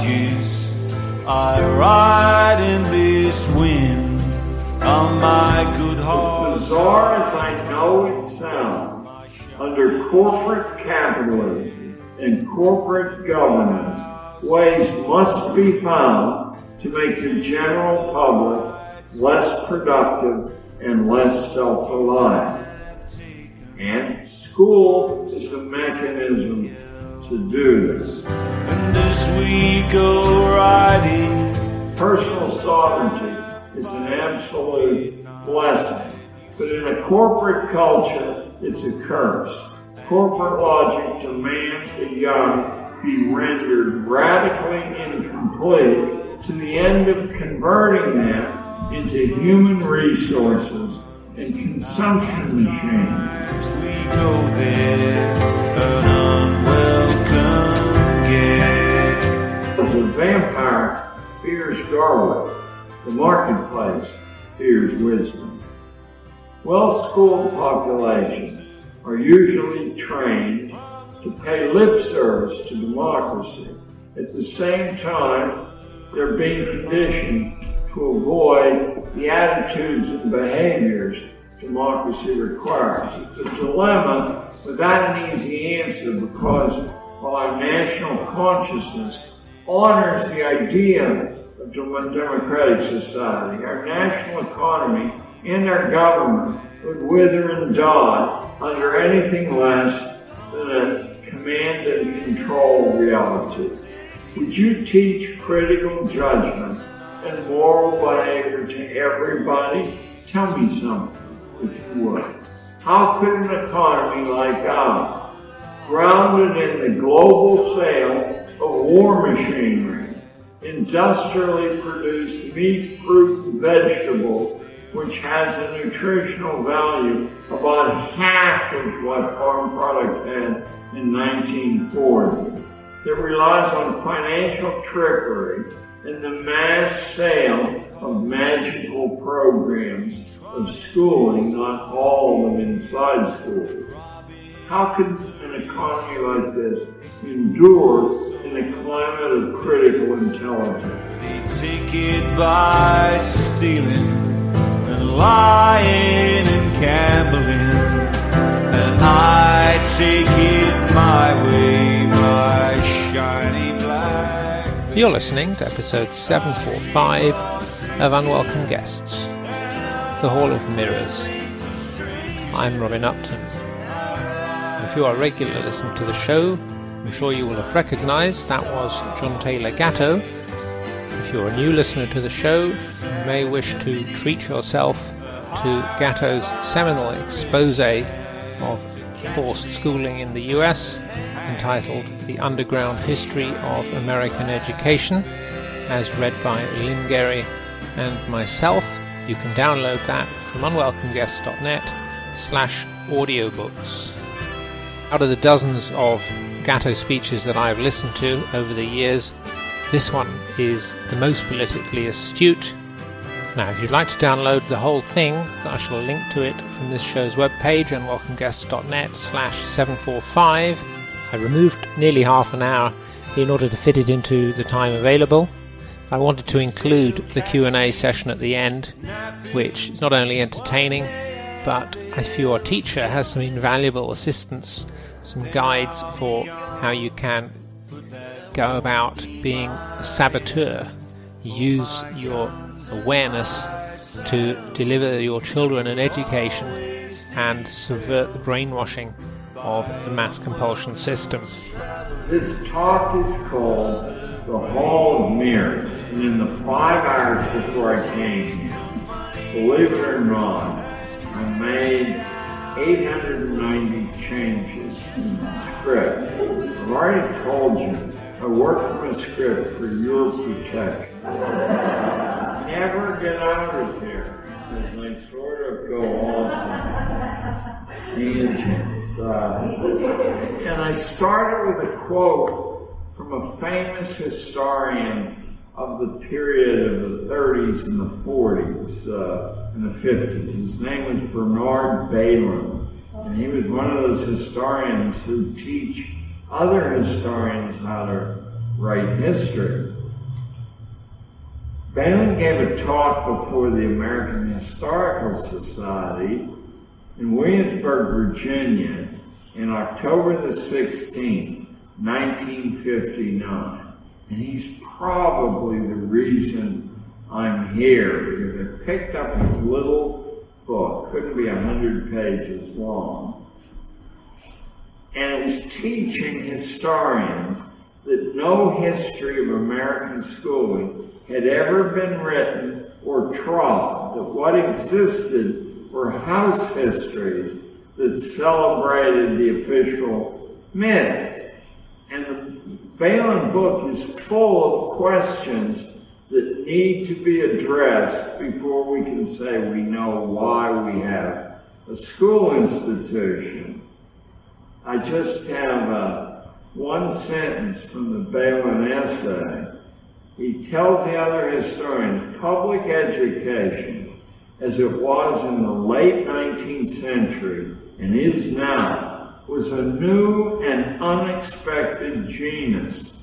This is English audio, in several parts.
lodges. I ride in this wind on my good horse. As bizarre as I know it sounds, under corporate capitalism and corporate governance, ways must be found to make the general public less productive and less self-reliant. And school is the mechanism to do this. And as we go riding, Personal sovereignty is an absolute blessing, but in a corporate culture, it's a curse. Corporate logic demands the young be rendered radically incomplete to the end of converting them into human resources and consumption machines. As a vampire fears garlic, the marketplace fears wisdom. Well-schooled populations are usually trained to pay lip service to democracy. At the same time, they're being conditioned to avoid the attitudes and behaviors democracy requires. It's a dilemma without an easy answer because our national consciousness honors the idea of dem- democratic society, our national economy and our government would wither and die under anything less than a command and control reality. Would you teach critical judgment and moral behavior to everybody? Tell me something, if you would. How could an economy like ours, grounded in the global sale of war machinery, industrially produced meat, fruit, and vegetables, which has a nutritional value about half of what farm products had in 1940, that relies on financial trickery and the mass sale of magical programs of schooling, not all of them inside school. How could an economy like this endure in a climate of critical intelligence? They take it by stealing and lying and gambling. And I take it my way, my shiny black. You're listening to episode 745 of Unwelcome Guests, The Hall of Mirrors. I'm Robin Upton. If you are a regular listener to the show, I'm sure you will have recognised that was John Taylor Gatto. If you're a new listener to the show, you may wish to treat yourself to Gatto's seminal expose of forced schooling in the US entitled The Underground History of American Education, as read by Lynn Gerry and myself. You can download that from unwelcomeguests.net slash audiobooks. Out of the dozens of Gatto speeches that I've listened to over the years, this one is the most politically astute. Now, if you'd like to download the whole thing, I shall link to it from this show's webpage, unwelcomeguests.net slash 745. I removed nearly half an hour in order to fit it into the time available. I wanted to include the Q&A session at the end, which is not only entertaining, but if your teacher has some invaluable assistance, some guides for how you can go about being a saboteur. Use your awareness to deliver your children an education and subvert the brainwashing of the mass compulsion system. This talk is called The Hall of Mirrors, and in the five hours before I came here, believe it or not, made 890 changes in the script. I've already told you, I worked on a script for your protection. Never get out of here, as I sort of go off on tangents. Uh, and I started with a quote from a famous historian of the period of the 30s and the 40s uh, and the 50s. His name was Bernard Bailyn. And he was one of those historians who teach other historians how to write history. Bailyn gave a talk before the American Historical Society in Williamsburg, Virginia in October the 16th, 1959. And he's probably the reason I'm here because I picked up his little book, couldn't be a hundred pages long. And it was teaching historians that no history of American schooling had ever been written or trod, that what existed were house histories that celebrated the official myths. Bailyn book is full of questions that need to be addressed before we can say we know why we have a school institution. I just have a, one sentence from the Bailyn essay. He tells the other historians public education as it was in the late 19th century and is now, was a new and unexpected genus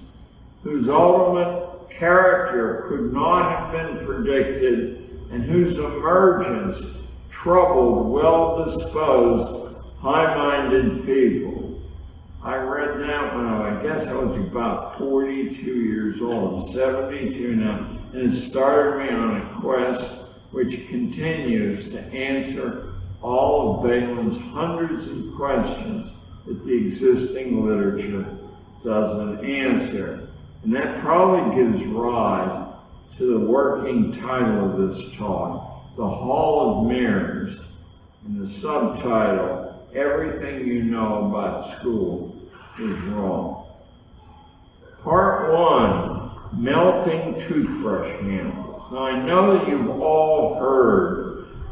whose ultimate character could not have been predicted and whose emergence troubled well-disposed, high-minded people. I read that when I, guess I was about 42 years old, 72 now, and it started me on a quest which continues to answer all of Bailyn's hundreds of questions that the existing literature doesn't answer. And that probably gives rise to the working title of this talk, The Hall of Mirrors, and the subtitle, Everything You Know About School is Wrong. Part one, Melting Toothbrush Handles. Now I know that you've all heard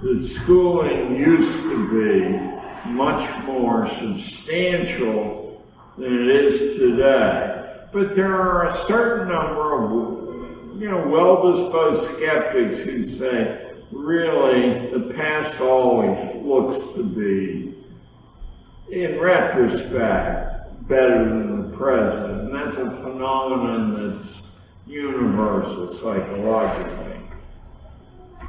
that schooling used to be much more substantial than it is today. But there are a certain number of, you know, well-disposed skeptics who say, really, the past always looks to be, in retrospect, better than the present. And that's a phenomenon that's universal psychologically.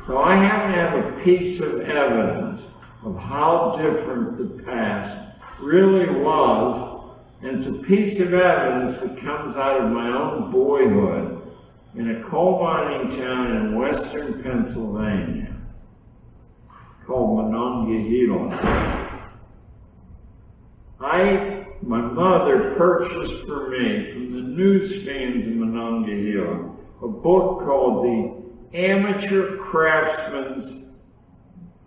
So I happen to have a piece of evidence of how different the past really was, and it's a piece of evidence that comes out of my own boyhood in a coal mining town in western Pennsylvania called Monongahela. I, my mother purchased for me from the newsstands in Monongahela a book called The Amateur Craftsman's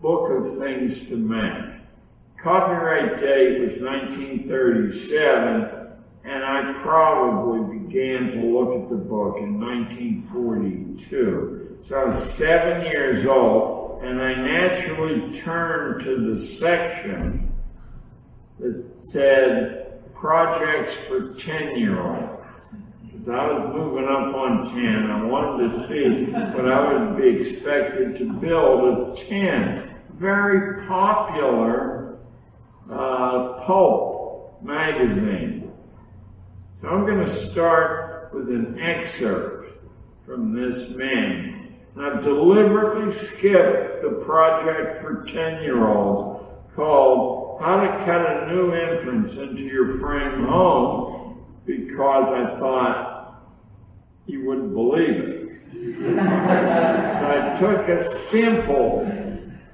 Book of Things to Make. Copyright date was 1937, and I probably began to look at the book in 1942. So I was seven years old, and I naturally turned to the section that said projects for 10 year olds. As I was moving up on 10, I wanted to see what I would be expected to build at 10. Very popular uh, pulp magazine. So I'm going to start with an excerpt from this man. And I've deliberately skipped the project for 10 year olds called How to Cut a New Entrance into Your Frame Home because I thought you wouldn't believe it. so I took a simple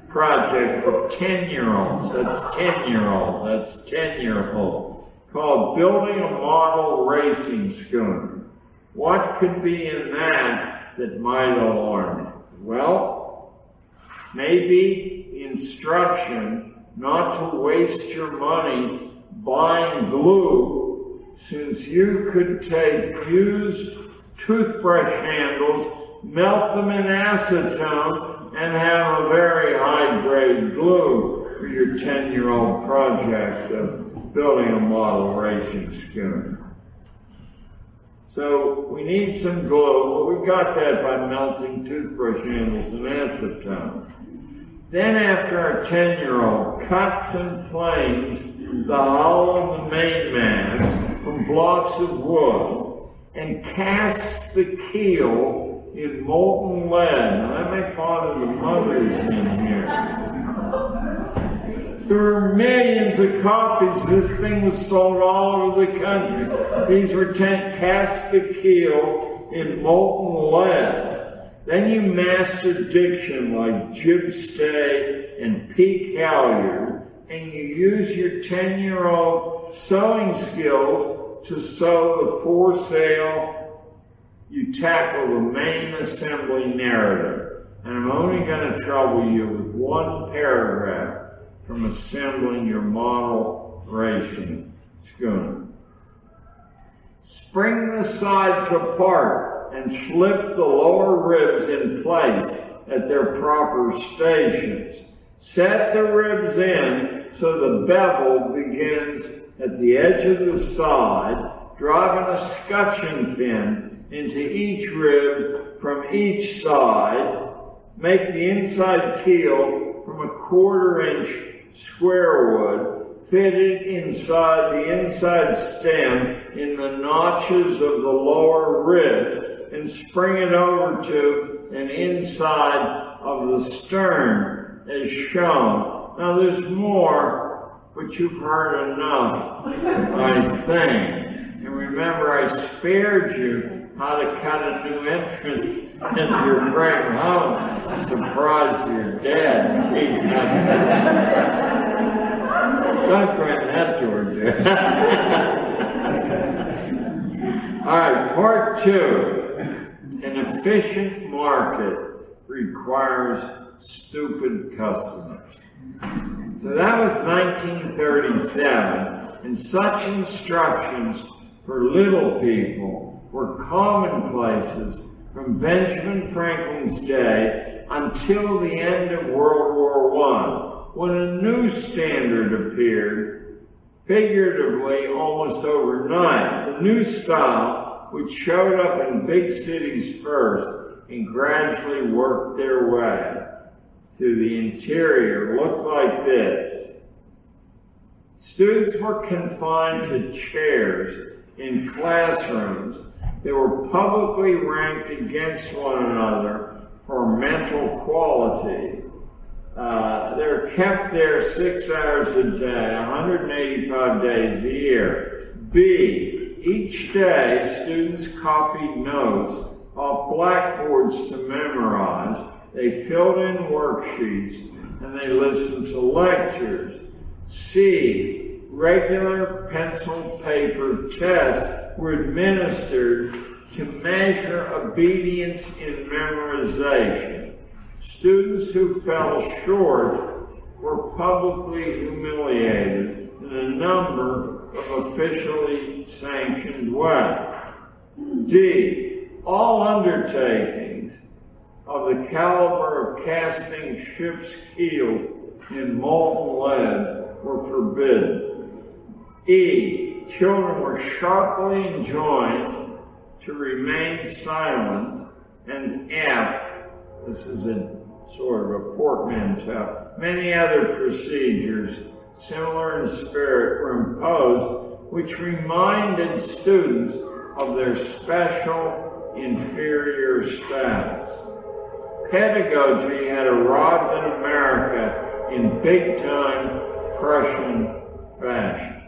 project for 10 year olds. That's 10 year olds. That's 10 year old. Called Building a Model Racing Schooner. What could be in that that might alarm you? Well, maybe instruction not to waste your money buying glue since you could take used toothbrush handles, melt them in acetone, and have a very high grade glue for your 10 year old project of building a model racing schooner. So we need some glue, but we got that by melting toothbrush handles in acetone. Then after our 10 year old cuts and planes the hull of the mainmast from blocks of wood and cast the keel in molten lead. Now that may bother the mothers in here. There were millions of copies. This thing was sold all over the country. These were ten keel in molten lead. Then you mastered diction like Jib Stay and Peak Halyard, and you use your 10 year old sewing skills to sew the foresail. You tackle the main assembly narrative. And I'm only going to trouble you with one paragraph from assembling your model racing schooner. Spring the sides apart and slip the lower ribs in place at their proper stations. Set the ribs in so the bevel begins at the edge of the side, driving a scutcheon pin into each rib from each side. Make the inside keel from a quarter inch square wood fitted inside the inside stem in the notches of the lower ribs and spring it over to an inside of the stern as shown. Now there's more, but you've heard enough, I think. And remember, I spared you how to cut a new entrance into your frame home. Surprise your dad. Don't grant that, Georgia. All right, part two. An efficient market requires stupid customers. So that was 1937, and such instructions for little people were commonplaces from Benjamin Franklin's day until the end of World War I, when a new standard appeared, figuratively almost overnight. The new style, which showed up in big cities first and gradually worked their way through the interior, looked like this. Students were confined to chairs in classrooms they were publicly ranked against one another for mental quality. Uh, they're kept there six hours a day, 185 days a year. B, each day students copied notes off blackboards to memorize. They filled in worksheets and they listened to lectures. C, regular pencil paper tests were administered to measure obedience in memorization. Students who fell short were publicly humiliated in a number of officially sanctioned ways. D. All undertakings of the caliber of casting ships' keels in molten lead were forbidden. E children were sharply enjoined to remain silent, and F, this is a sort of a portmanteau, many other procedures similar in spirit were imposed, which reminded students of their special inferior status. Pedagogy had arrived in America in big time Prussian fashion.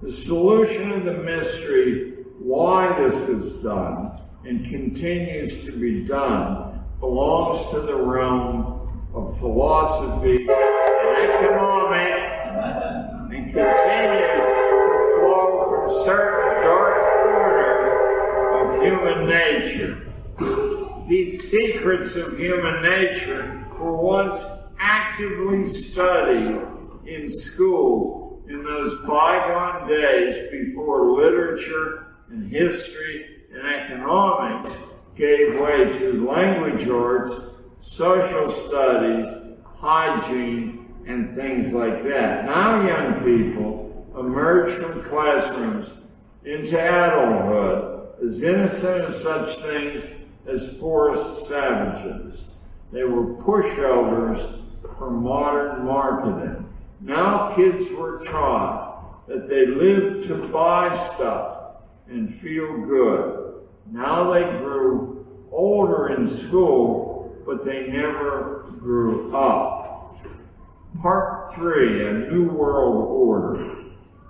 The solution of the mystery why this was done and continues to be done belongs to the realm of philosophy and economics and continues to flow from certain dark corners of human nature. These secrets of human nature were once actively studied in schools in those bygone days before literature and history and economics gave way to language arts, social studies, hygiene, and things like that. Now young people emerge from classrooms into adulthood as innocent of such things as forest savages. They were pushovers for modern marketing. Now kids were taught that they lived to buy stuff and feel good. Now they grew older in school, but they never grew up. Part three, a new world order.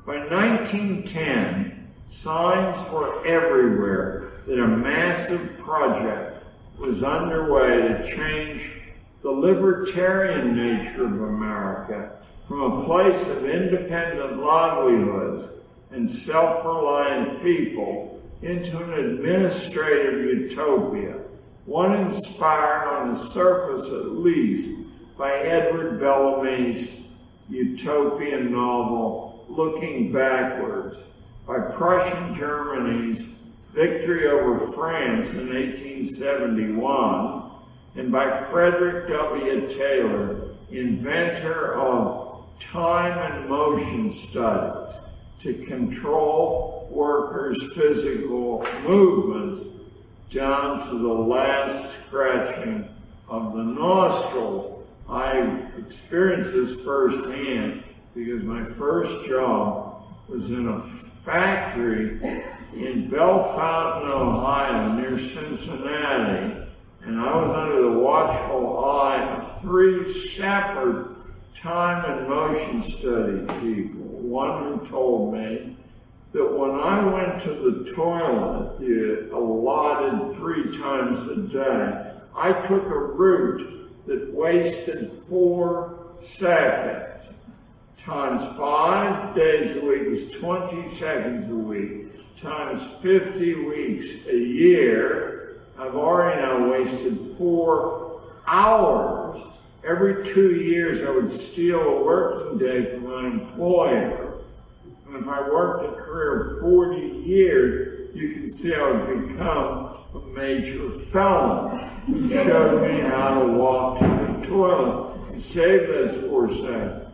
By 1910, signs were everywhere that a massive project was underway to change the libertarian nature of America from a place of independent livelihoods and self-reliant people into an administrative utopia, one inspired on the surface at least by Edward Bellamy's utopian novel, Looking Backwards, by Prussian Germany's victory over France in 1871, and by Frederick W. Taylor, inventor of time and motion studies to control workers' physical movements down to the last scratching of the nostrils. I experienced this firsthand because my first job was in a factory in Bellefontaine, Ohio, near Cincinnati, and I was under the watchful eye of three separate time and motion study people. One who told me that when I went to the toilet, the allotted three times a day, I took a route that wasted four seconds. Times five days a week is 20 seconds a week. Times 50 weeks a year I've already now wasted four hours. Every two years I would steal a working day from my employer. And if I worked a career of 40 years, you can see I would become a major felon. He showed me how to walk to the toilet save those four seconds.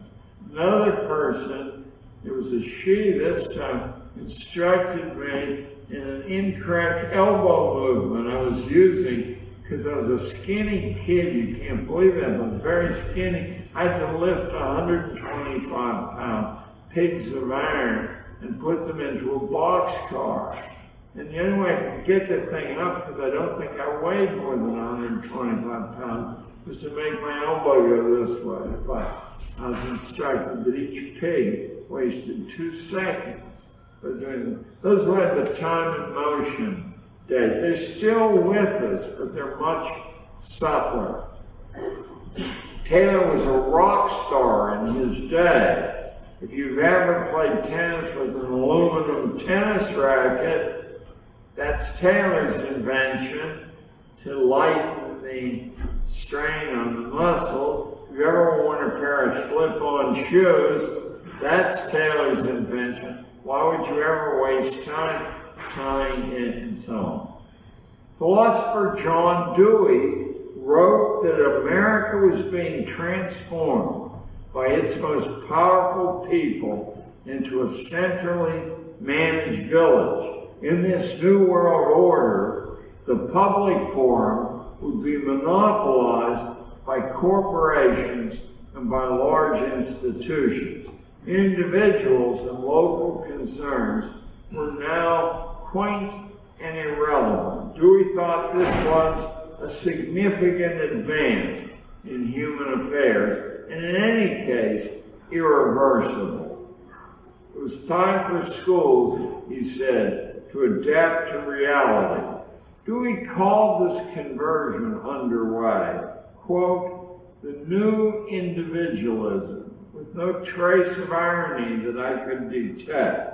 Another person, it was a she this time, instructed me in an incorrect elbow movement I was using because I was a skinny kid. You can't believe that, but very skinny. I had to lift 125 pound pigs of iron and put them into a box car. And the only way I could get the thing up, because I don't think I weighed more than 125 pounds, was to make my elbow go this way. But I was instructed that each pig wasted two seconds doing those were the time and motion day. They're still with us, but they're much subtler. Taylor was a rock star in his day. If you've ever played tennis with an aluminum tennis racket, that's Taylor's invention to lighten the strain on the muscles. If you ever worn a pair of slip-on shoes, that's Taylor's invention. Why would you ever waste time tying it and so on? Philosopher John Dewey wrote that America was being transformed by its most powerful people into a centrally managed village. In this new world order, the public forum would be monopolized by corporations and by large institutions individuals and local concerns were now quaint and irrelevant. Dewey thought this was a significant advance in human affairs, and in any case, irreversible. It was time for schools, he said, to adapt to reality. Dewey call this conversion underway, quote, the new individualism with no trace of irony that I could detect.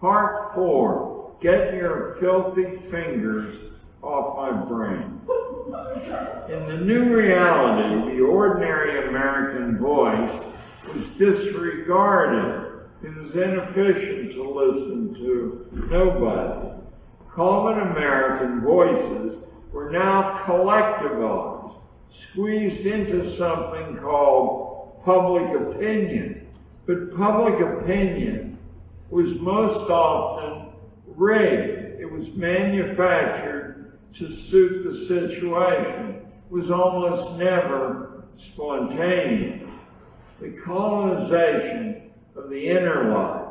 Part four, get your filthy fingers off my brain. In the new reality, the ordinary American voice was disregarded. It was inefficient to listen to nobody. Common American voices were now collectivized, squeezed into something called public opinion. But public opinion was most often rigged. It was manufactured to suit the situation. It was almost never spontaneous. The colonization of the inner life,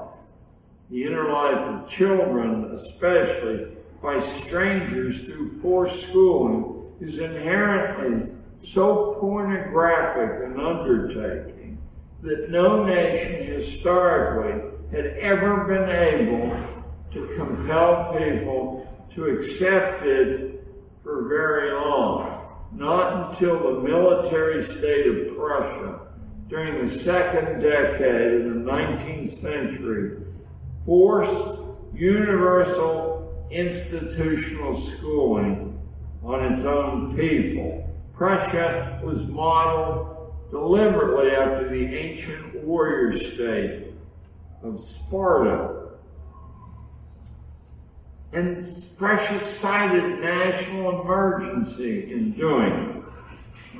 the inner life of children especially, by strangers through forced schooling is inherently so pornographic an undertaking that no nation historically had ever been able to compel people to accept it for very long. Not until the military state of Prussia during the second decade of the 19th century forced universal institutional schooling on its own people. Prussia was modeled deliberately after the ancient warrior state of Sparta. And Prussia cited national emergency in doing it.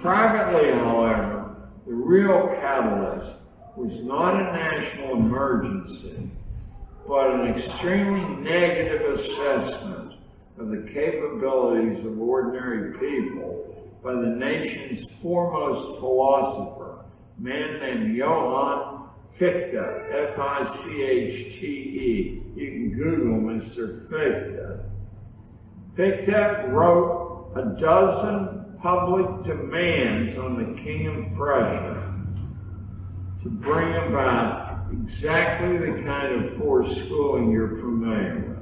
Privately, however, the real catalyst was not a national emergency, but an extremely negative assessment of the capabilities of ordinary people by the nation's foremost philosopher, a man named Johann Fichte, F-I-C-H-T-E. You can Google Mr. Fichte. Fichte wrote a dozen public demands on the King of Prussia to bring about exactly the kind of forced schooling you're familiar with.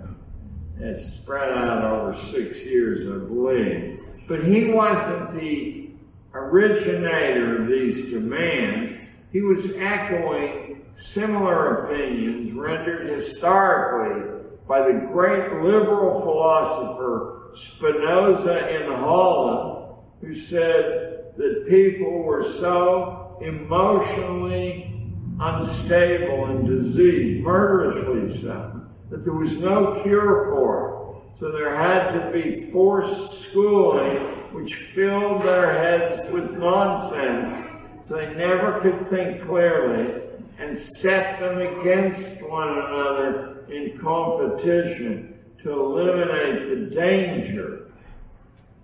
It's spread out over six years, I believe. But he wasn't the originator of these demands. He was echoing similar opinions rendered historically by the great liberal philosopher Spinoza in Holland, who said that people were so emotionally unstable and diseased, murderously so, that there was no cure for it. So there had to be forced schooling, which filled their heads with nonsense, so they never could think clearly, and set them against one another in competition to eliminate the danger.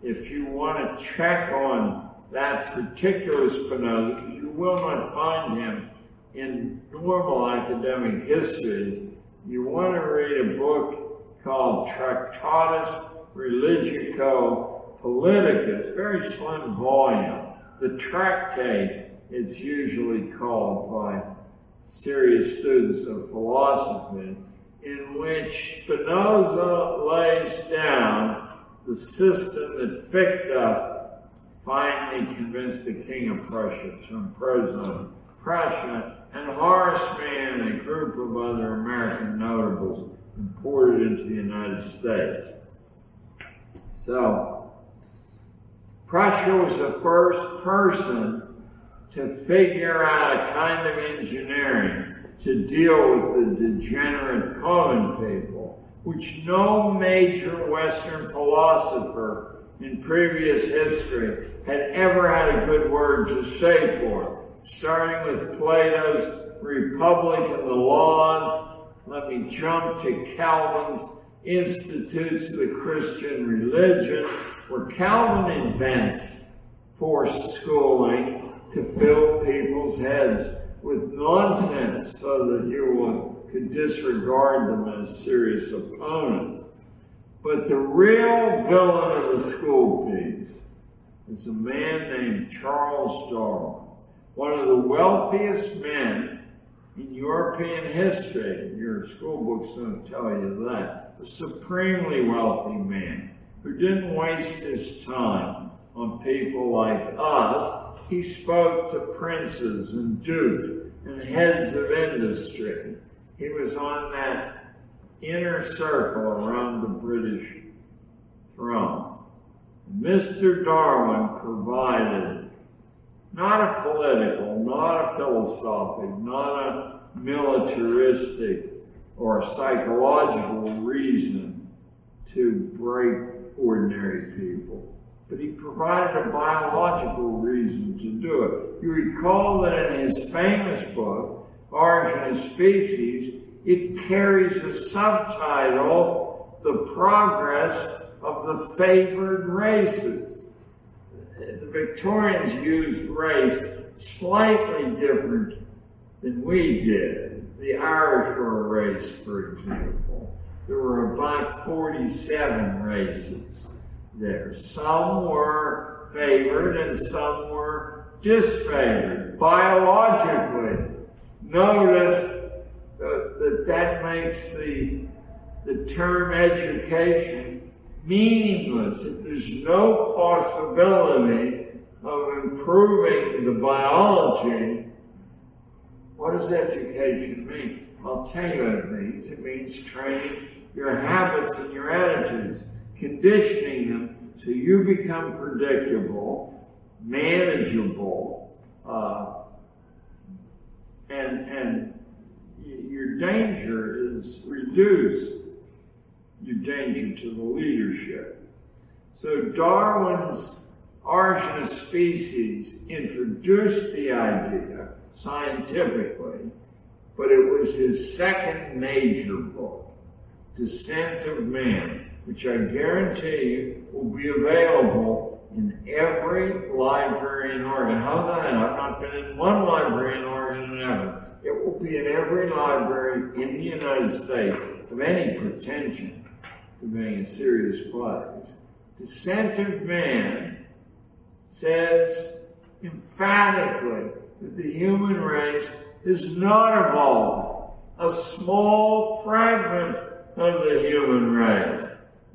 If you want to check on that particular Spinoza, you will not find him in normal academic histories, you want to read a book called Tractatus Religico Politicus, very slim volume. The tractate, it's usually called by serious students of philosophy, in which Spinoza lays down the system that Fichte finally convinced the king of Prussia to imprison Prussia, and Horace Mann, a group of other American notables, imported into the United States. So, Prussia was the first person to figure out a kind of engineering to deal with the degenerate common people, which no major Western philosopher in previous history had ever had a good word to say for. Starting with Plato's Republic and the Laws, let me jump to Calvin's Institutes of the Christian Religion, where Calvin invents forced schooling to fill people's heads with nonsense so that you could disregard them as serious opponents. But the real villain of the school piece is a man named Charles Darwin, one of the wealthiest men in European history, your school books don't tell you that, a supremely wealthy man who didn't waste his time on people like us. He spoke to princes and dukes and heads of industry. He was on that inner circle around the British throne. Mr. Darwin provided not a political, not a philosophic, not a militaristic or psychological reason to break ordinary people. But he provided a biological reason to do it. You recall that in his famous book, Origin of Species, it carries a subtitle, The Progress of the Favored Races the Victorians used race slightly different than we did. The Irish were a race, for example. there were about 47 races there. Some were favored and some were disfavored biologically. Notice that that, makes the, the term education meaningless if there's no possibility of improving the biology. What does education mean? I'll tell you what it means. It means training your habits and your attitudes, conditioning them so you become predictable, manageable, uh, and and your danger is reduced. Your danger to the leadership. So Darwin's Origin of Species introduced the idea scientifically, but it was his second major book, Descent of Man, which I guarantee you will be available in every library in Oregon. How's that? I've not been in one library in Oregon ever. It will be in every library in the United States of any pretension to being a serious place. Descent of Man says emphatically that the human race is not evolving. A small fragment of the human race,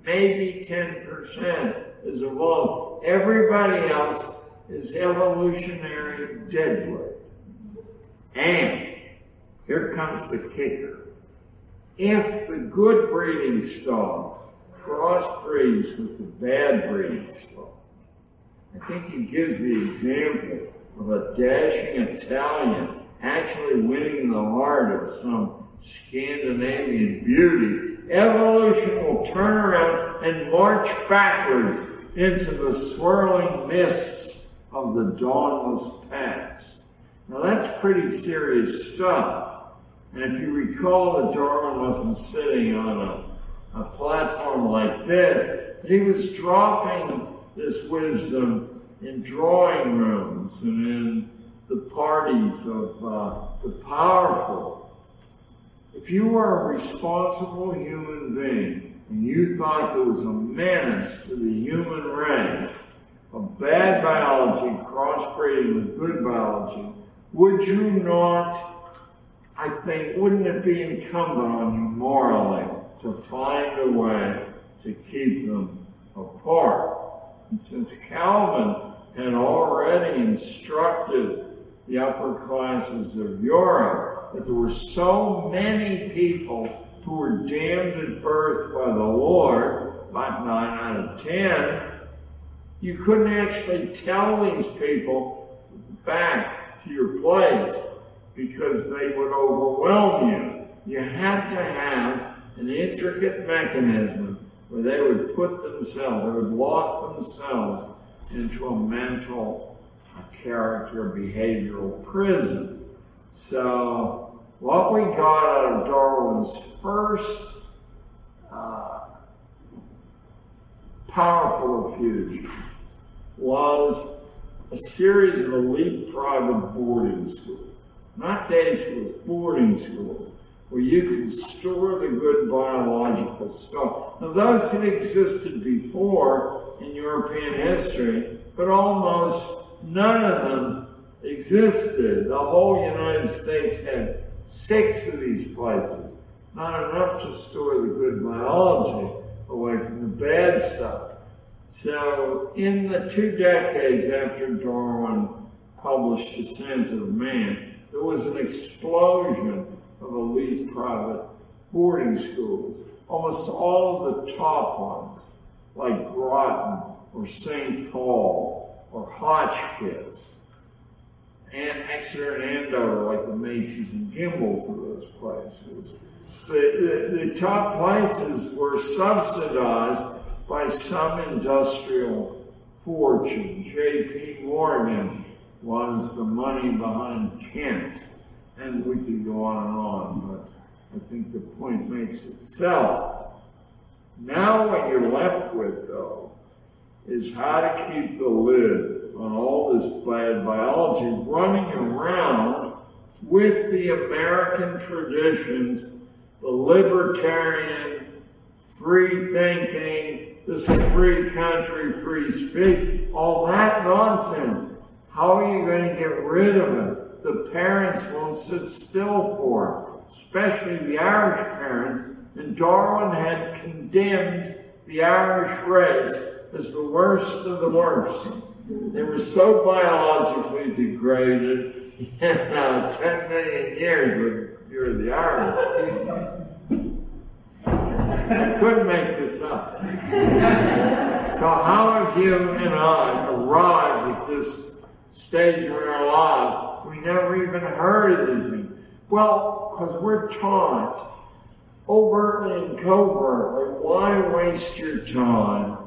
maybe 10%, is evolved. Everybody else is evolutionary deadwood. And here comes the kicker. If the good breeding stock crossbreeds with the bad breeding stock, I think he gives the example of a dashing Italian actually winning the heart of some Scandinavian beauty. Evolution will turn around and march backwards into the swirling mists of the dawnless past. Now that's pretty serious stuff. And if you recall that Darwin wasn't sitting on a, a platform like this, he was dropping this wisdom in drawing rooms and in the parties of uh, the powerful. If you were a responsible human being and you thought there was a menace to the human race of bad biology crossbreeding with good biology, would you not, I think, wouldn't it be incumbent on you morally to find a way to keep them apart? And since Calvin had already instructed the upper classes of Europe that there were so many people who were damned at birth by the Lord, about nine out of ten, you couldn't actually tell these people back to your place because they would overwhelm you. You had to have an intricate mechanism where they would put themselves, they would lock themselves into a mental a character behavioral prison. So what we got out of Darwin's first uh, powerful effusion was a series of elite private boarding schools, not day schools, boarding schools, where you can store the good biological stuff. Now those had existed before in European history, but almost none of them existed. The whole United States had six of these places. Not enough to store the good biology away from the bad stuff. So in the two decades after Darwin published Descent of Man, there was an explosion of elite private boarding schools. Almost all of the top ones, like Groton or St. Paul's or Hotchkiss, and Exeter and Andover, like the Macy's and Gimbels of those places. The, the, the top places were subsidized by some industrial fortune. J.P. Morgan was the money behind Kent. And we could go on and on, but I think the point makes itself. Now what you're left with, though, is how to keep the lid on all this bad biology running around with the American traditions, the libertarian free thinking, this is a free country, free speech, all that nonsense. How are you going to get rid of it? The parents won't sit still for it, especially the Irish parents. And Darwin had condemned the Irish race as the worst of the worst. They were so biologically degraded, in uh, 10 million years, you're the Irish. I couldn't make this up. So how have you and I arrived at this stage in our lives? We never even heard of these things. Well, because we're taught overtly and covertly, why waste your time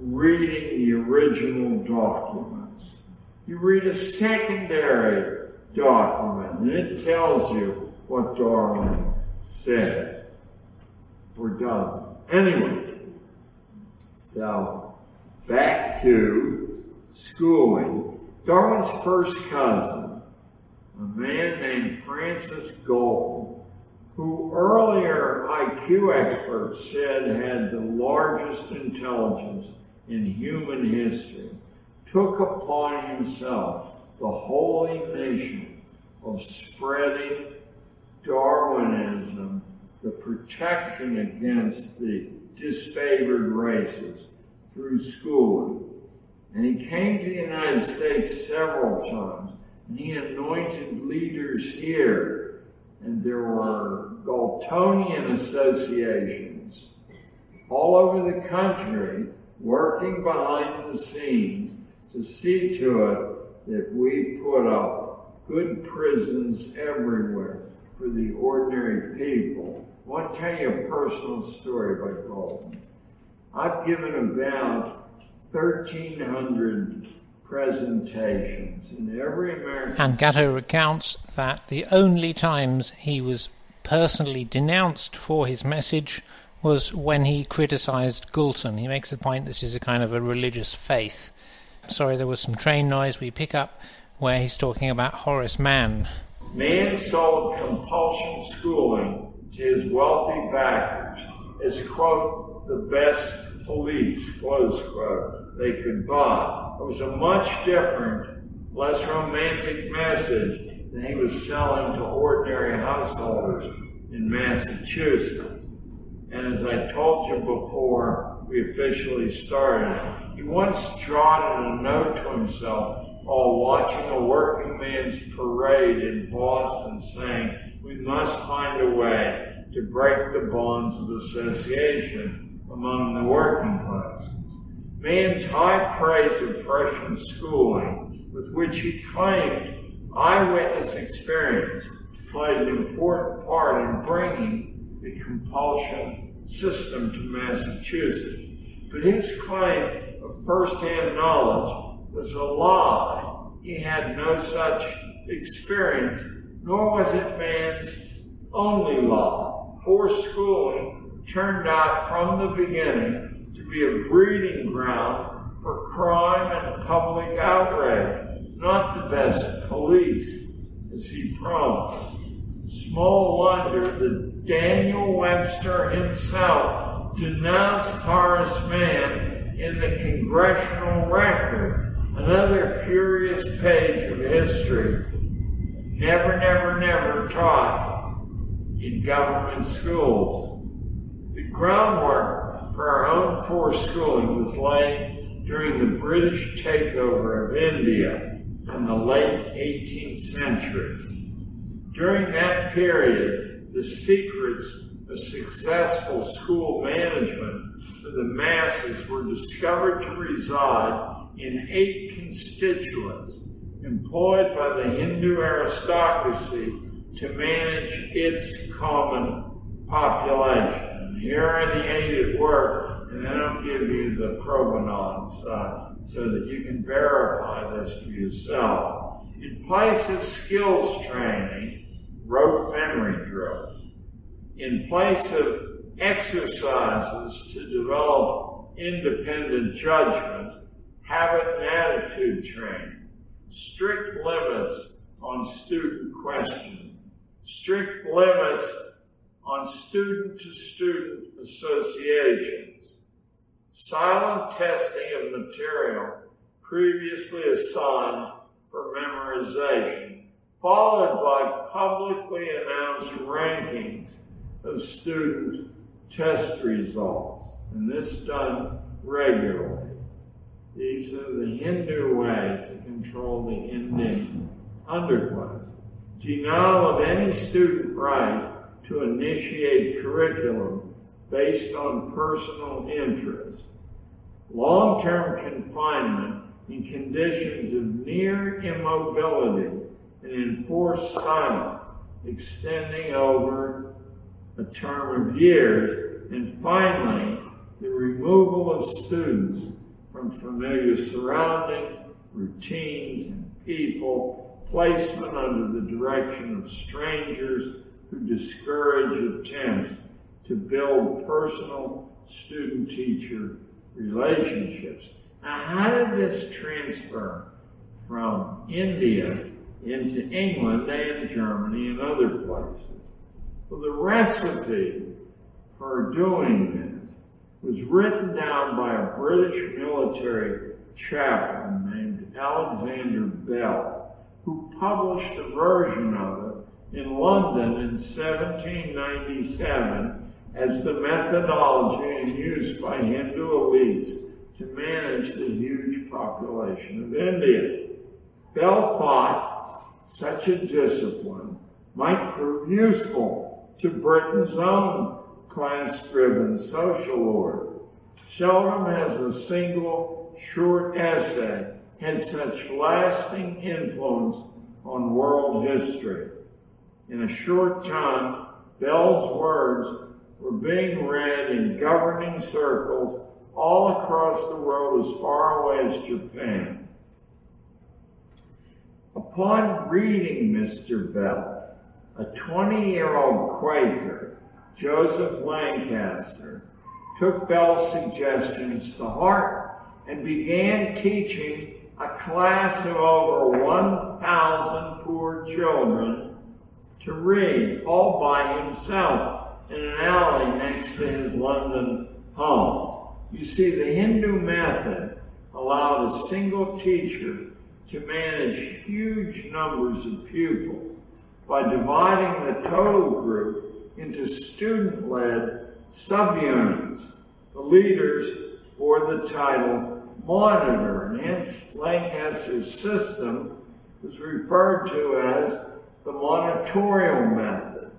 reading the original documents? You read a secondary document and it tells you what Darwin said or doesn't. Anyway, so back to schooling. Darwin's first cousin, a man named Francis Galton, who earlier IQ experts said had the largest intelligence in human history, took upon himself the holy mission of spreading Darwinism the protection against the disfavored races through schooling. And he came to the United States several times, and he anointed leaders here. And there were Galtonian associations all over the country working behind the scenes to see to it that we put up good prisons everywhere for the ordinary people I want to tell you a personal story about Galton. I've given about 1,300 presentations in every American. And Gatto recounts that the only times he was personally denounced for his message was when he criticized Galton. He makes the point this is a kind of a religious faith. Sorry, there was some train noise. We pick up where he's talking about Horace Mann. Man sold compulsion schooling to his wealthy backers as, quote, the best police, close quote, they could buy. It was a much different, less romantic message than he was selling to ordinary householders in Massachusetts. And as I told you before we officially started, he once jotted a note to himself while watching a working man's parade in Boston saying, we must find a way to break the bonds of association among the working classes. Mann's high praise of Prussian schooling, with which he claimed eyewitness experience, played an important part in bringing the compulsion system to Massachusetts. But his claim of first-hand knowledge was a lie. He had no such experience, nor was it Mann's only lie forced schooling turned out from the beginning be a breeding ground for crime and public outrage, not the best police, as he promised. Small wonder that Daniel Webster himself denounced Horace Mann in the Congressional Record, another curious page of history. Never, never, never taught in government schools. The groundwork for our own forced schooling was laid during the British takeover of India in the late 18th century. During that period, the secrets of successful school management for the masses were discovered to reside in eight constituents employed by the Hindu aristocracy to manage its common population. Here are the eight at work, and I'll give you the provenance uh, so that you can verify this for yourself. In place of skills training, rote memory drills. In place of exercises to develop independent judgment, habit and attitude training. Strict limits on student questioning strict limits on student-to-student associations, silent testing of material previously assigned for memorization, followed by publicly announced rankings of student test results, and this done regularly. These are the Hindu way to control the Indian underclass. Denial of any student right to initiate curriculum based on personal interest. Long-term confinement in conditions of near immobility and enforced silence extending over a term of years. And finally, the removal of students from familiar surroundings, routines, and people, placement under the direction of strangers who discourage attempts to build personal student-teacher relationships. Now, how did this transfer from India into England and Germany and other places? Well, the recipe for doing this was written down by a British military chaplain named Alexander Bell, who published a version of it in London in 1797 as the methodology used by Hindu elites to manage the huge population of India. Bell thought such a discipline might prove useful to Britain's own class-driven social order. Seldom has a single short essay had such lasting influence on world history. In a short time, Bell's words were being read in governing circles all across the world as far away as Japan. Upon reading Mr. Bell, a 20-year-old Quaker, Joseph Lancaster, took Bell's suggestions to heart and began teaching a class of over 1,000 poor children to read all by himself in an alley next to his London home. You see, the Hindu method allowed a single teacher to manage huge numbers of pupils by dividing the total group into student-led subunits. The leaders bore the title monitor, and hence Lancaster's system was referred to as the monitorial method.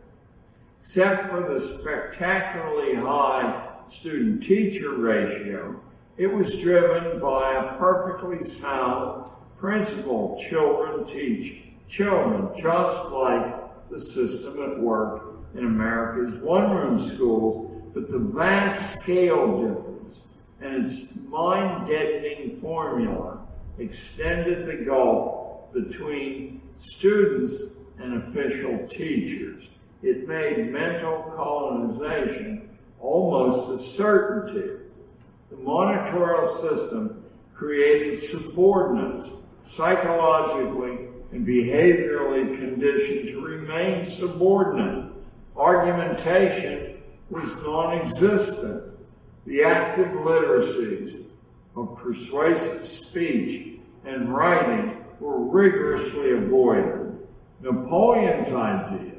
Except for the spectacularly high student-teacher ratio, it was driven by a perfectly sound principle. Children teach children, just like the system at work in America's one-room schools, but the vast scale difference and its mind-deadening formula extended the gulf between students and official teachers. It made mental colonization almost a certainty. The monitorial system created subordinates, psychologically and behaviorally conditioned to remain subordinate. Argumentation was non-existent. The active literacies of persuasive speech and writing were rigorously avoided. Napoleon's idea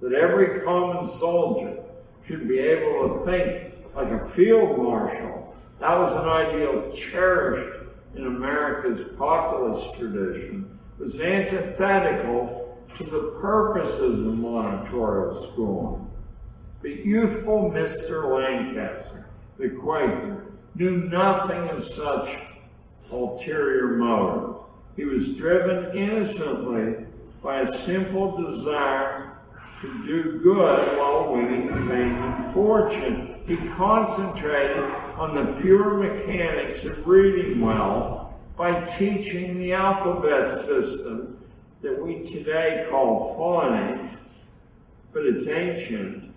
that every common soldier should be able to think like a field marshal, that was an ideal cherished in America's populist tradition, was antithetical to the purposes of monitorial schooling. But youthful Mr. Lancaster, the Quaker, knew nothing of such ulterior motives. He was driven innocently by a simple desire to do good while winning fame and fortune. He concentrated on the pure mechanics of reading well by teaching the alphabet system that we today call phonics, but it's ancient.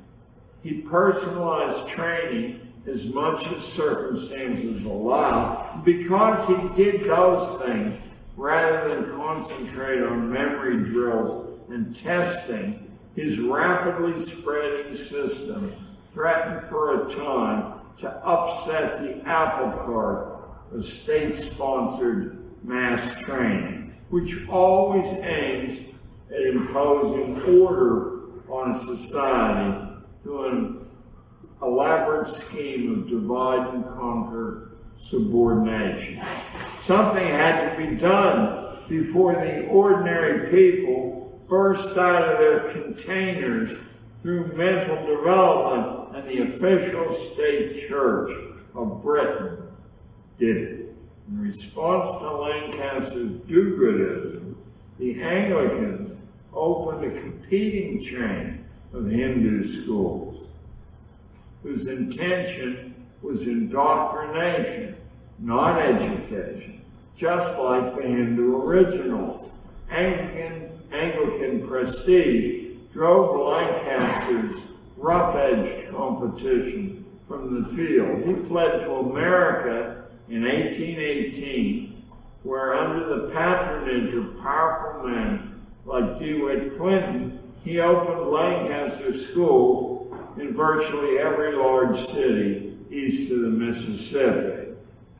He personalized training as much as circumstances allow. Because he did those things, rather than concentrate on memory drills and testing, his rapidly spreading system threatened for a time to upset the apple cart of state-sponsored mass training, which always aims at imposing order on a society through an elaborate scheme of divide and conquer subordination. Something had to be done before the ordinary people burst out of their containers through mental development and the official state church of Britain did it. In response to Lancaster's do-goodism, the Anglicans opened a competing chain of Hindu schools whose intention was indoctrination, not education, just like the Hindu originals. Anglican, Anglican prestige drove Lancaster's rough-edged competition from the field. He fled to America in 1818, where under the patronage of powerful men like DeWitt Clinton, he opened Lancaster schools in virtually every large city east of the Mississippi.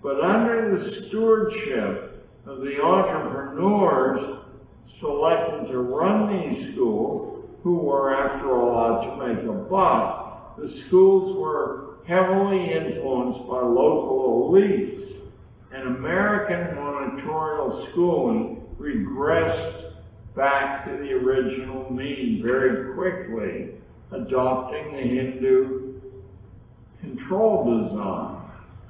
But under the stewardship of the entrepreneurs selected to run these schools, who were after all out to make a buck, the schools were heavily influenced by local elites, and American monitorial schooling regressed back to the original mean very quickly, adopting the Hindu control design.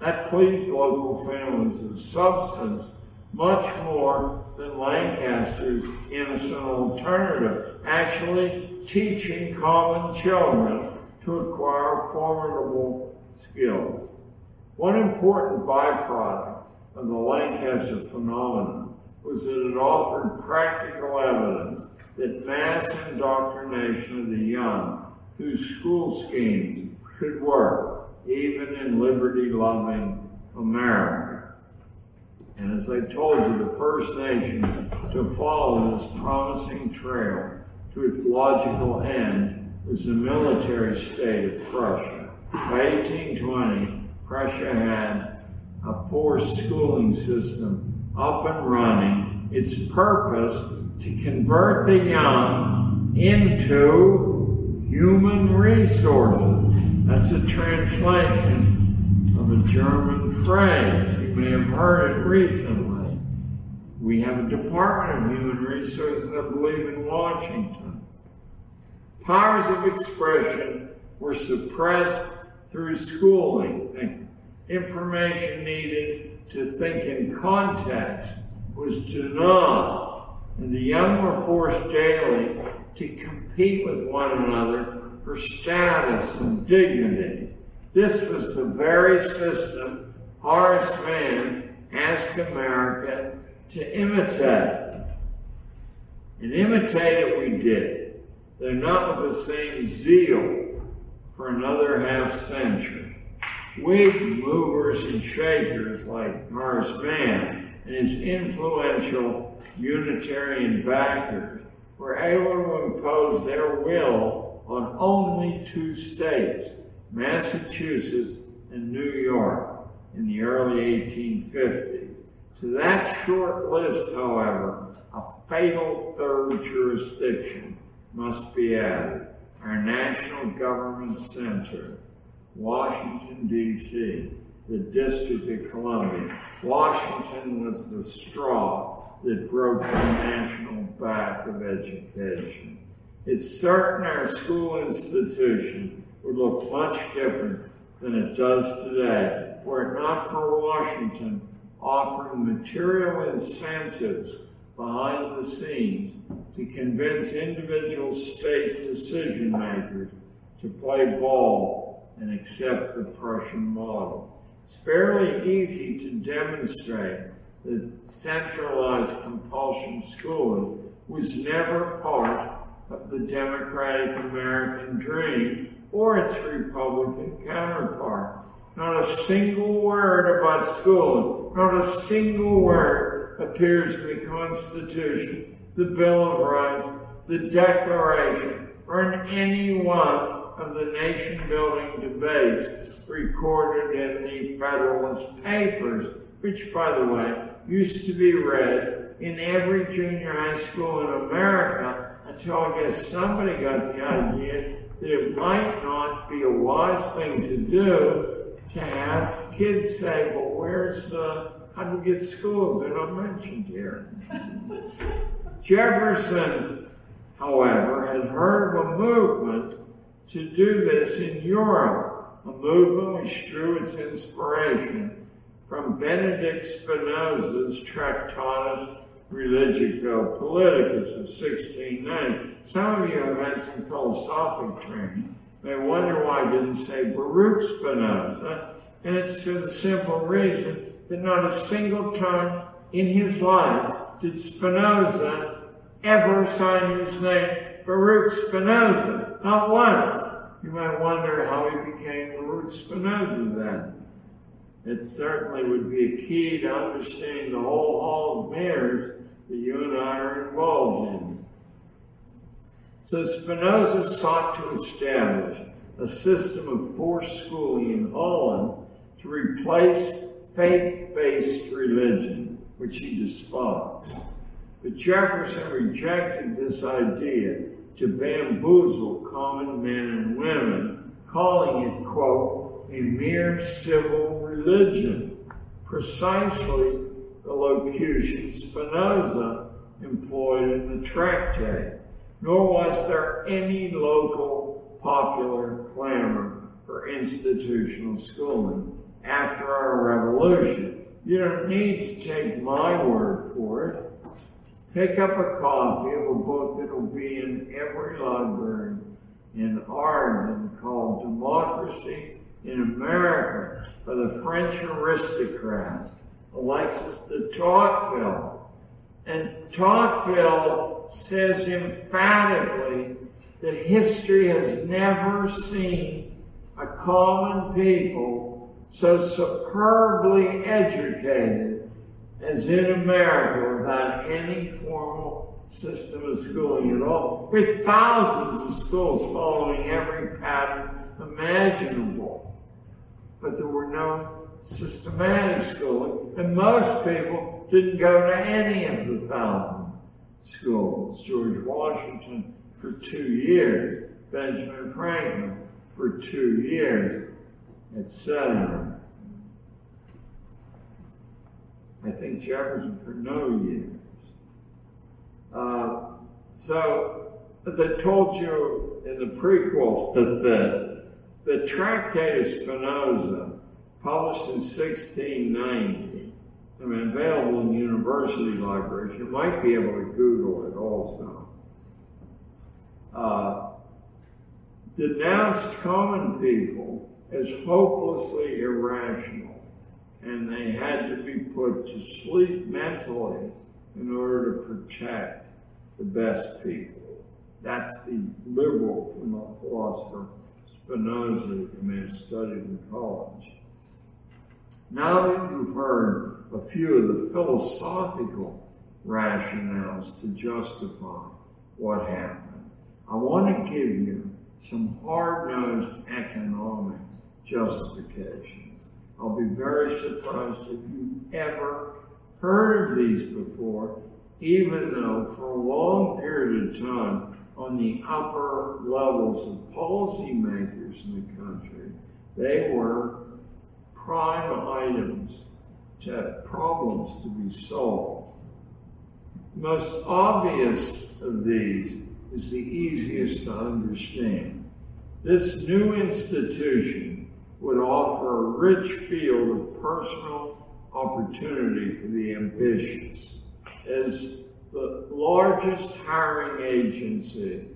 That pleased local families of substance much more than Lancaster's innocent alternative, actually teaching common children to acquire formidable skills. One important byproduct of the Lancaster phenomenon was that it offered practical evidence that mass indoctrination of the young through school schemes could work, even in liberty-loving America. And as I told you, the first nation to follow this promising trail to its logical end was the military state of Prussia. By 1820, Prussia had a forced schooling system up and running, its purpose to convert the young into human resources. That's a translation of a German phrase. You may have heard it recently. We have a Department of Human Resources, I believe, in Washington. Powers of expression were suppressed through schooling. Information needed to think in context was denied, and the young were forced daily to compete with one another for status and dignity. This was the very system Horace Mann asked America to imitate. And imitate it we did. They're not with the same zeal for another half century. Whig movers and shakers like Horace Mann and his influential Unitarian backers were able to impose their will on only two states, Massachusetts and New York, in the early 1850s. To that short list, however, a fatal third jurisdiction must be added, our national government center, Washington, D.C., the District of Columbia. Washington was the straw that broke the national back of education. It's certain our school institution would look much different than it does today, were it not for Washington offering material incentives behind the scenes to convince individual state decision makers to play ball and accept the Prussian model. It's fairly easy to demonstrate that centralized compulsion schooling was never part of the democratic American dream or its Republican counterpart. Not a single word about schooling, not a single word appears in the Constitution, the Bill of Rights, the Declaration, or in any one of the nation building debates recorded in the Federalist Papers, which, by the way, used to be read in every junior high school in America until I guess somebody got the idea that it might not be a wise thing to do to have kids say, well, where's, uh, how do we get schools? They're not mentioned here. Jefferson, however, had heard of a movement to do this in Europe, a movement which drew its inspiration from Benedict Spinoza's Tractatus Religico Politicus of 1690. Some of you have had some philosophic training may wonder why I didn't say Baruch Spinoza, and it's for the simple reason that not a single time in his life did Spinoza ever sign his name Baruch Spinoza. Not once. You might wonder how he became Baruch Spinoza then. It certainly would be a key to understanding the whole hall of mirrors that you and I are involved in. So Spinoza sought to establish a system of forced schooling in Holland to replace faith-based religion, which he despised. But Jefferson rejected this idea to bamboozle common men and women, calling it, quote, a mere civil religion, precisely the locution Spinoza employed in the tractate nor was there any local popular clamor for institutional schooling after our revolution. You don't need to take my word for it. Pick up a copy of a book that'll be in every library in Arden called Democracy in America by the French aristocrat Alexis de Tocqueville. And Tocqueville says emphatically that history has never seen a common people so superbly educated as in America without any formal system of schooling at all, with thousands of schools following every pattern imaginable. But there were no systematic schooling, and most people didn't go to any of the thousand schools. George Washington for two years, Benjamin Franklin for two years, etc. I think Jefferson for no years. Uh, so, as I told you in the prequel, the, the Tractate of Spinoza, published in 1690, I mean, available in university libraries. You might be able to Google it also. Uh, denounced common people as hopelessly irrational, and they had to be put to sleep mentally in order to protect the best people. That's the liberal philosopher Spinoza you may studied in college. Now that you've heard a few of the philosophical rationales to justify what happened, I want to give you some hard-nosed economic justifications. I'll be very surprised if you've ever heard of these before, even though for a long period of time on the upper levels of policymakers in the country, they were prime items to have problems to be solved. Most obvious of these is the easiest to understand. This new institution would offer a rich field of personal opportunity for the ambitious. As the largest hiring agency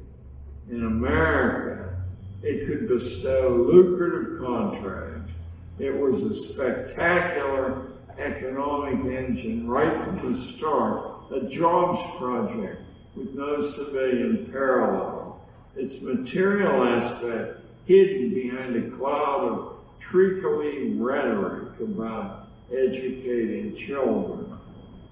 in America, it could bestow lucrative contracts it was a spectacular economic engine right from the start, a jobs project with no civilian parallel. Its material aspect hidden behind a cloud of treacly rhetoric about educating children.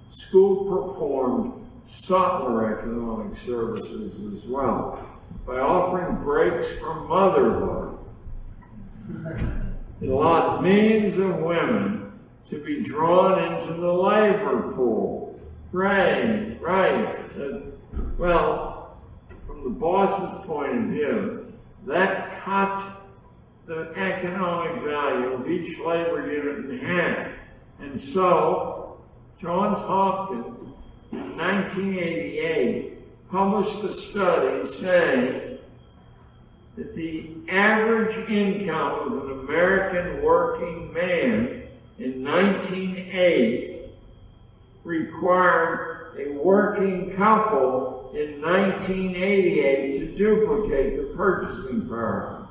School performed subtler economic services as well by offering breaks from motherhood. It allowed millions of women to be drawn into the labor pool. Right, right. Uh, well, from the boss's point of view, that cut the economic value of each labor unit in half. And so, Johns Hopkins in 1988 published a study saying that the average income of an American working man in 1908 required a working couple in 1988 to duplicate the purchasing power.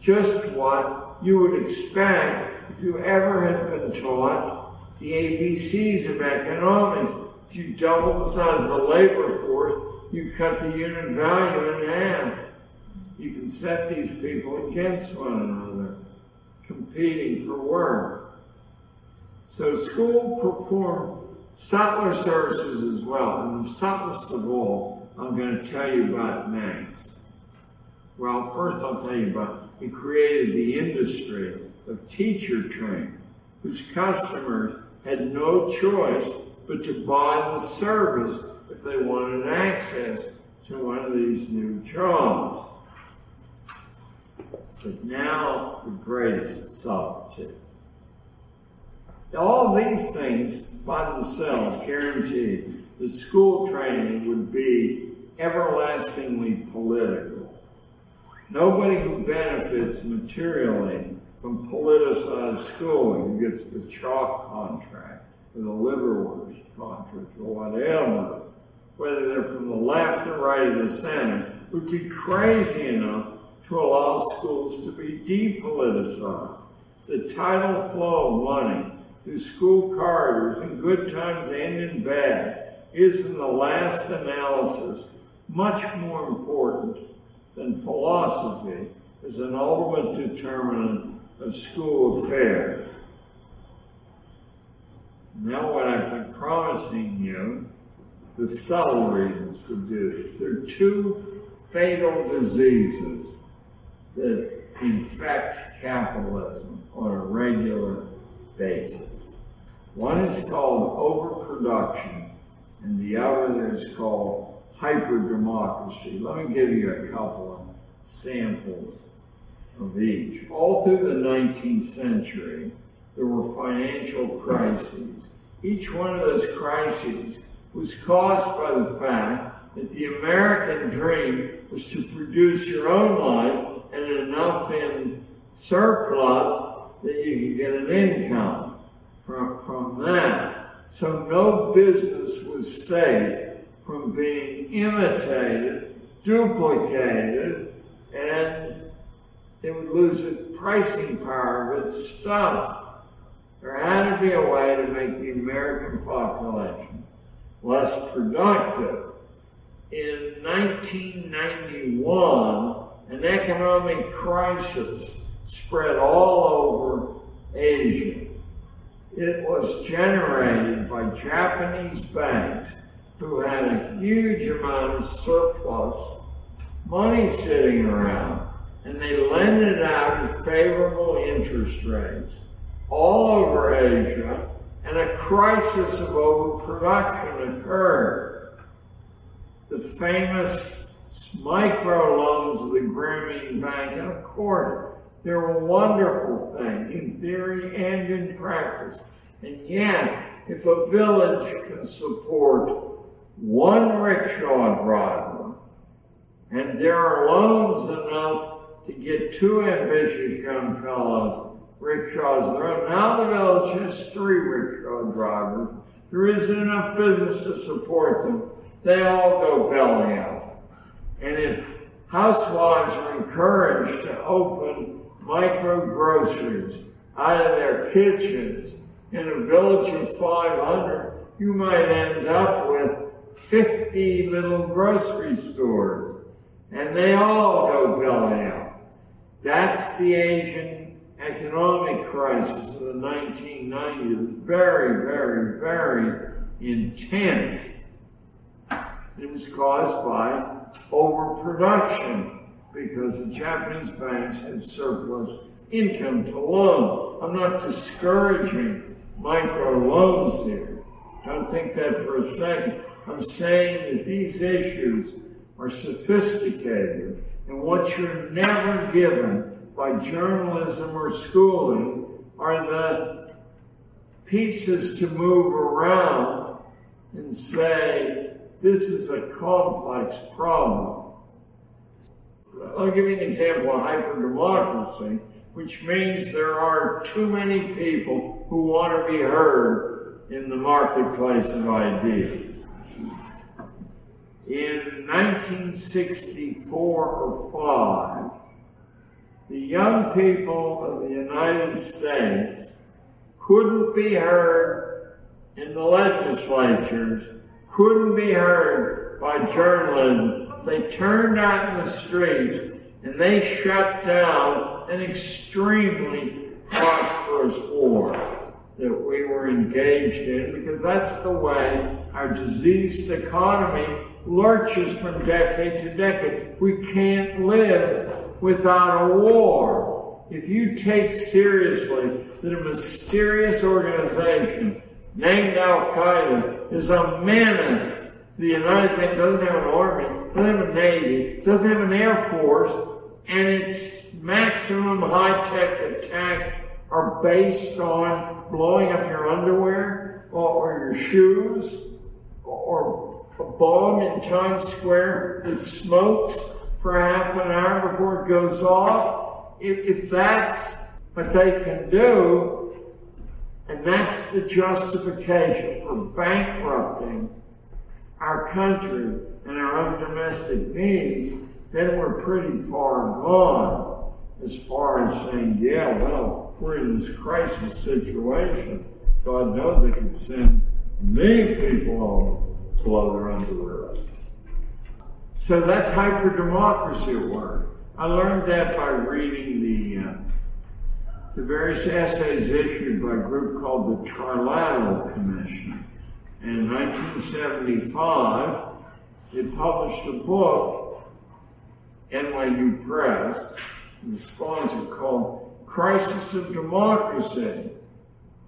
Just what you would expect if you ever had been taught the ABCs of economics. If you double the size of the labor force, you cut the unit value in half. You can set these people against one another, competing for work. So school performed subtler services as well, and the subtlest of all, I'm going to tell you about next. Well, first I'll tell you about, he created the industry of teacher training, whose customers had no choice but to buy the service if they wanted access to one of these new jobs. But now the greatest subtlety. All these things by themselves guaranteed the school training would be everlastingly political. Nobody who benefits materially from politicized schooling gets the chalk contract or the liverwurst contract or whatever, whether they're from the left or right of the center, would be crazy enough to allow schools to be depoliticized. The tidal flow of money through school corridors in good times and in bad is in the last analysis much more important than philosophy as an ultimate determinant of school affairs. Now what I've been promising you, the subtle reasons to do this. There are two fatal diseases that infect capitalism on a regular basis. One is called overproduction, and the other is called hyperdemocracy. Let me give you a couple of samples of each. All through the 19th century, there were financial crises. Each one of those crises was caused by the fact that the American dream was to produce your own life and enough in surplus that you could get an income from, from that. So no business was safe from being imitated, duplicated, and it would lose its pricing power of its stuff. There had to be a way to make the American population less productive. In 1991, an economic crisis spread all over Asia. It was generated by Japanese banks who had a huge amount of surplus money sitting around and they lent it out at favorable interest rates all over Asia and a crisis of overproduction occurred. The famous microloans of the Grameen Bank and of course they're a wonderful thing in theory and in practice. And yet, if a village can support one rickshaw driver, and there are loans enough to get two ambitious young fellows rickshaws there. Now the village has three rickshaw drivers. There isn't enough business to support them. They all go belly up. And if housewives are encouraged to open micro groceries out of their kitchens in a village of 500, you might end up with 50 little grocery stores. And they all go belly up. That's the Asian economic crisis of the 1990s. Very, very, very intense. It was caused by overproduction because the Japanese banks had surplus income to loan. I'm not discouraging micro loans here. Don't think that for a second. I'm saying that these issues are sophisticated and what you're never given by journalism or schooling are the pieces to move around and say, this is a complex problem. I'll give you an example of hyperdemocracy, which means there are too many people who want to be heard in the marketplace of ideas. In 1964 or 5, the young people of the United States couldn't be heard in the legislatures, couldn't be heard by journalism. They turned out in the streets and they shut down an extremely prosperous war that we were engaged in because that's the way our diseased economy lurches from decade to decade. We can't live without a war. If you take seriously that a mysterious organization named Al Qaeda is a menace to the United States, doesn't have an army, doesn't have a navy, doesn't have an air force, and its maximum high tech attacks are based on blowing up your underwear or, your shoes or a bomb in Times Square that smokes for half an hour before it goes off. If, if that's what they can do, and that's the justification for bankrupting our country and our own domestic needs, then we're pretty far gone as far as saying, yeah, well, we're in this crisis situation. God knows it can send many people home to blow their underwear up. So that's hyperdemocracy at work. I learned that by reading the uh, the various essays issued by a group called the Trilateral Commission. In 1975, it published a book, NYU Press, the sponsor called Crisis of Democracy.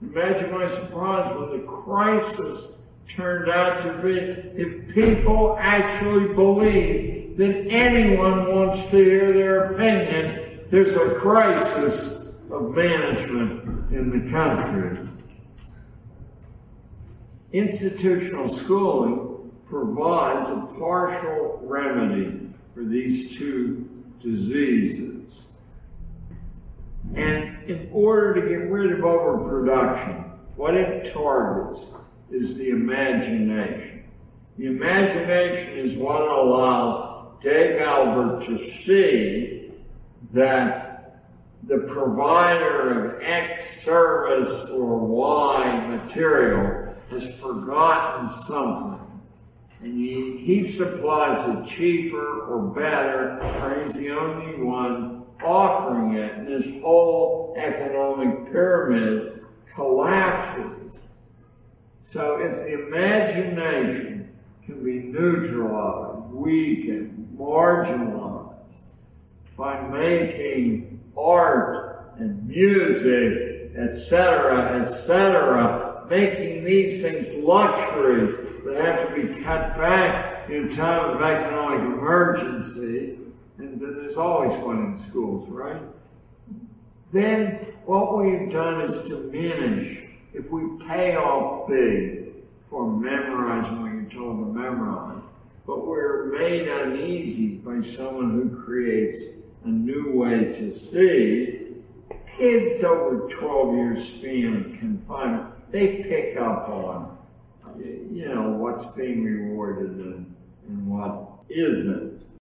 Imagine my surprise when the crisis turned out to be if people actually believe that anyone wants to hear their opinion, there's a crisis of management in the country. Institutional schooling provides a partial remedy for these two diseases. And in order to get rid of overproduction, what it targets is the imagination. The imagination is what allows Dave Albert to see that the provider of X service or Y material has forgotten something. And he, he supplies it cheaper or better, or he's the only one offering it. And this whole economic pyramid collapses. So if the imagination can be neutralized, weakened, marginalized by making art and music, etc., etc., making these things luxuries that have to be cut back in time of economic emergency, and there's always one in schools, right? Then what we've done is diminish if we pay off big for memorizing what you're told to memorize, but we're made uneasy by someone who creates a new way to see, kids over 12 years span of confinement, they pick up on, you know, what's being rewarded and, and what isn't.